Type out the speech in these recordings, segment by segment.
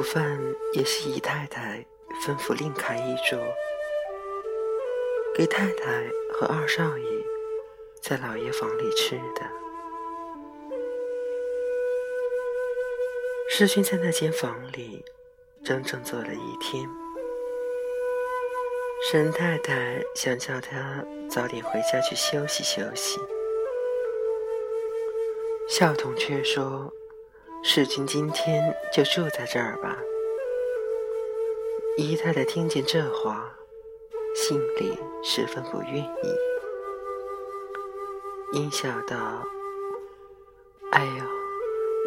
午饭也是姨太太吩咐另开一桌，给太太和二少爷在老爷房里吃的。世勋在那间房里整整坐了一天。沈太太想叫他早点回家去休息休息，孝童却说：“世君今天就住在这儿吧。”姨太太听见这话，心里十分不愿意，阴笑道：“哎呦，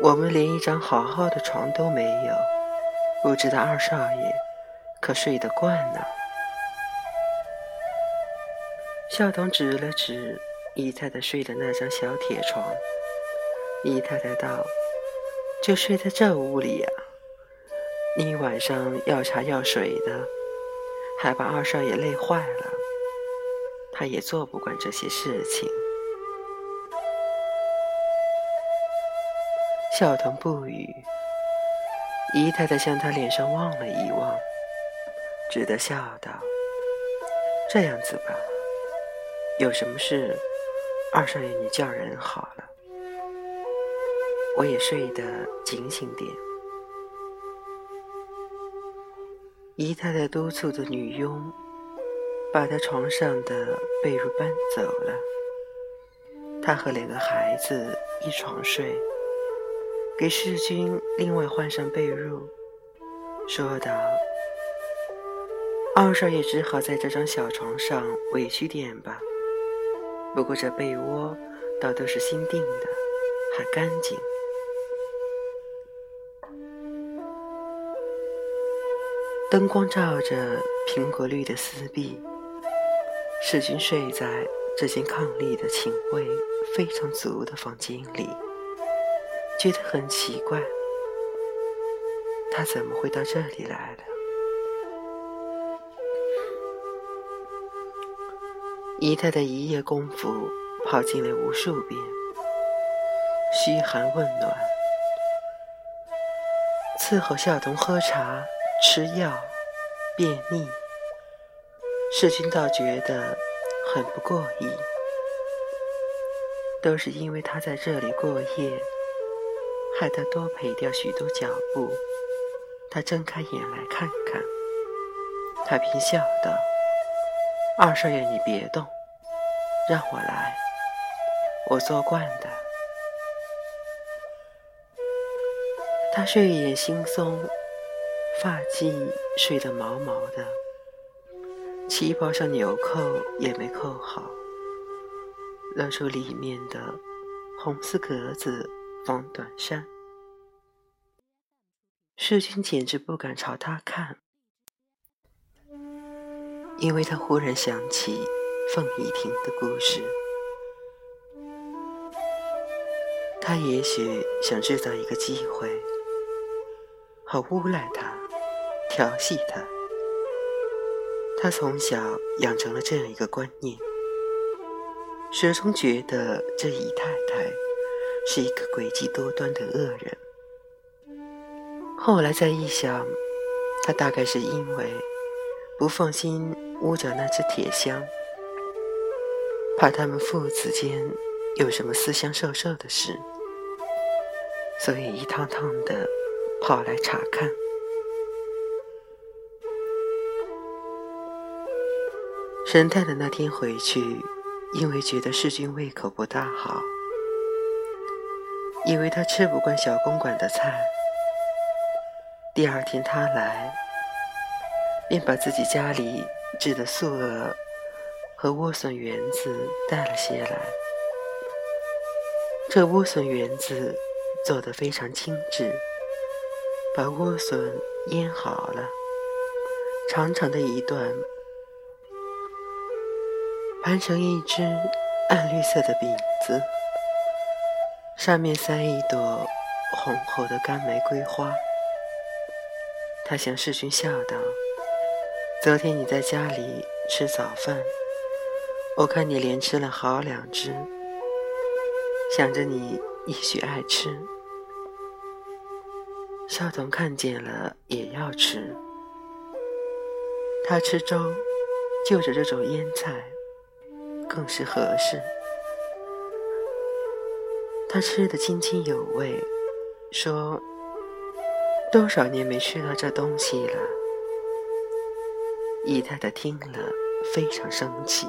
我们连一张好好的床都没有，不知道二少爷可睡得惯呢？”孝童指了指姨太太睡的那张小铁床，姨太太道：“就睡在这屋里呀。你晚上要茶要水的，还把二少爷累坏了。他也做不惯这些事情。”孝童不语，姨太太向他脸上望了一望，只得笑道：“这样子吧。”有什么事，二少爷你叫人好了，我也睡得警醒点。姨太太督促的女佣把她床上的被褥搬走了，她和两个孩子一床睡，给世君另外换上被褥，说道：“二少爷只好在这张小床上委屈点吧。”不过这被窝倒都是新订的，还干净。灯光照着苹果绿的丝壁，世君睡在这间伉俪的寝味非常足的房间里，觉得很奇怪，他怎么会到这里来了？姨太太一夜功夫跑进来无数遍，嘘寒问暖，伺候孝童喝茶、吃药、便秘。世君倒觉得很不过瘾，都是因为他在这里过夜，害他多赔掉许多脚步。他睁开眼来看看，他便笑道。二少爷，你别动，让我来，我做惯的。他睡眼惺忪，发髻睡得毛毛的，旗袍上纽扣也没扣好，露出里面的红丝格子防短衫。世君简直不敢朝他看。因为他忽然想起凤仪亭的故事，他也许想制造一个机会，好诬赖他、调戏他。他从小养成了这样一个观念，始终觉得这姨太太是一个诡计多端的恶人。后来再一想，他大概是因为不放心。屋角那只铁箱，怕他们父子间有什么私相授受的事，所以一趟趟的跑来查看。神探的那天回去，因为觉得世君胃口不大好，以为他吃不惯小公馆的菜。第二天他来，便把自己家里。制的素鹅和莴笋圆子带了些来。这莴笋圆子做得非常精致，把莴笋腌好了，长长的一段，盘成一只暗绿色的饼子，上面塞一朵红红的干玫瑰花。他向世勋笑道。昨天你在家里吃早饭，我看你连吃了好两只，想着你也许爱吃，孝童看见了也要吃，他吃粥，就着这种腌菜，更是合适。他吃得津津有味，说：“多少年没吃到这东西了。”姨太太听了非常生气。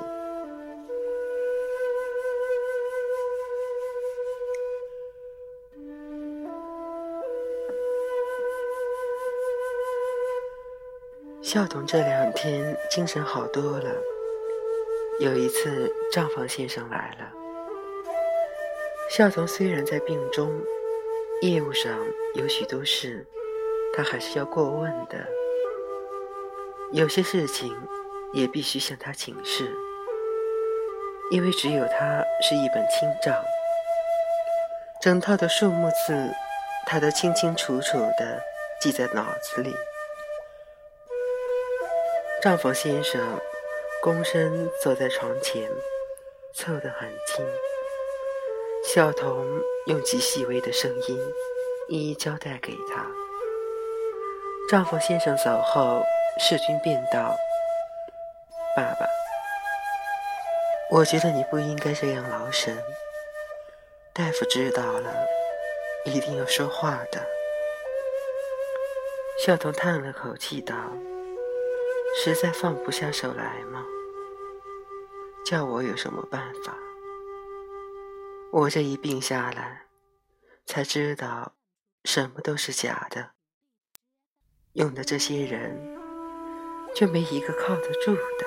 孝童这两天精神好多了。有一次，账房先生来了。孝童虽然在病中，业务上有许多事，他还是要过问的。有些事情也必须向他请示，因为只有他是一本清账，整套的数目字，他都清清楚楚的记在脑子里。账房先生躬身坐在床前，凑得很近。小童用极细微的声音一一交代给他。丈夫先生走后，世君便道：“爸爸，我觉得你不应该这样劳神。大夫知道了，一定要说话的。”小童叹了口气道。实在放不下手来吗？叫我有什么办法？我这一病下来，才知道什么都是假的。用的这些人，就没一个靠得住的。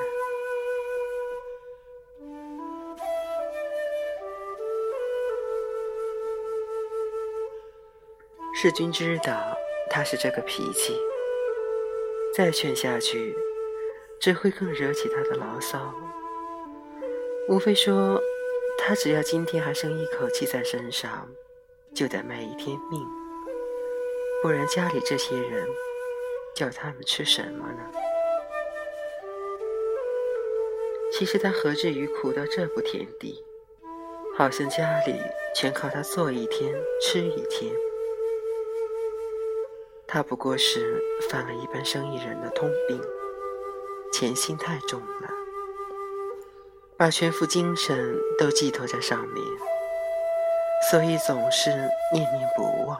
世君知道他是这个脾气，再劝下去。只会更惹起他的牢骚。无非说，他只要今天还剩一口气在身上，就得卖一天命，不然家里这些人叫他们吃什么呢？其实他何至于苦到这步田地？好像家里全靠他做一天吃一天。他不过是犯了一般生意人的通病。钱心太重了，把全副精神都寄托在上面，所以总是念念不忘。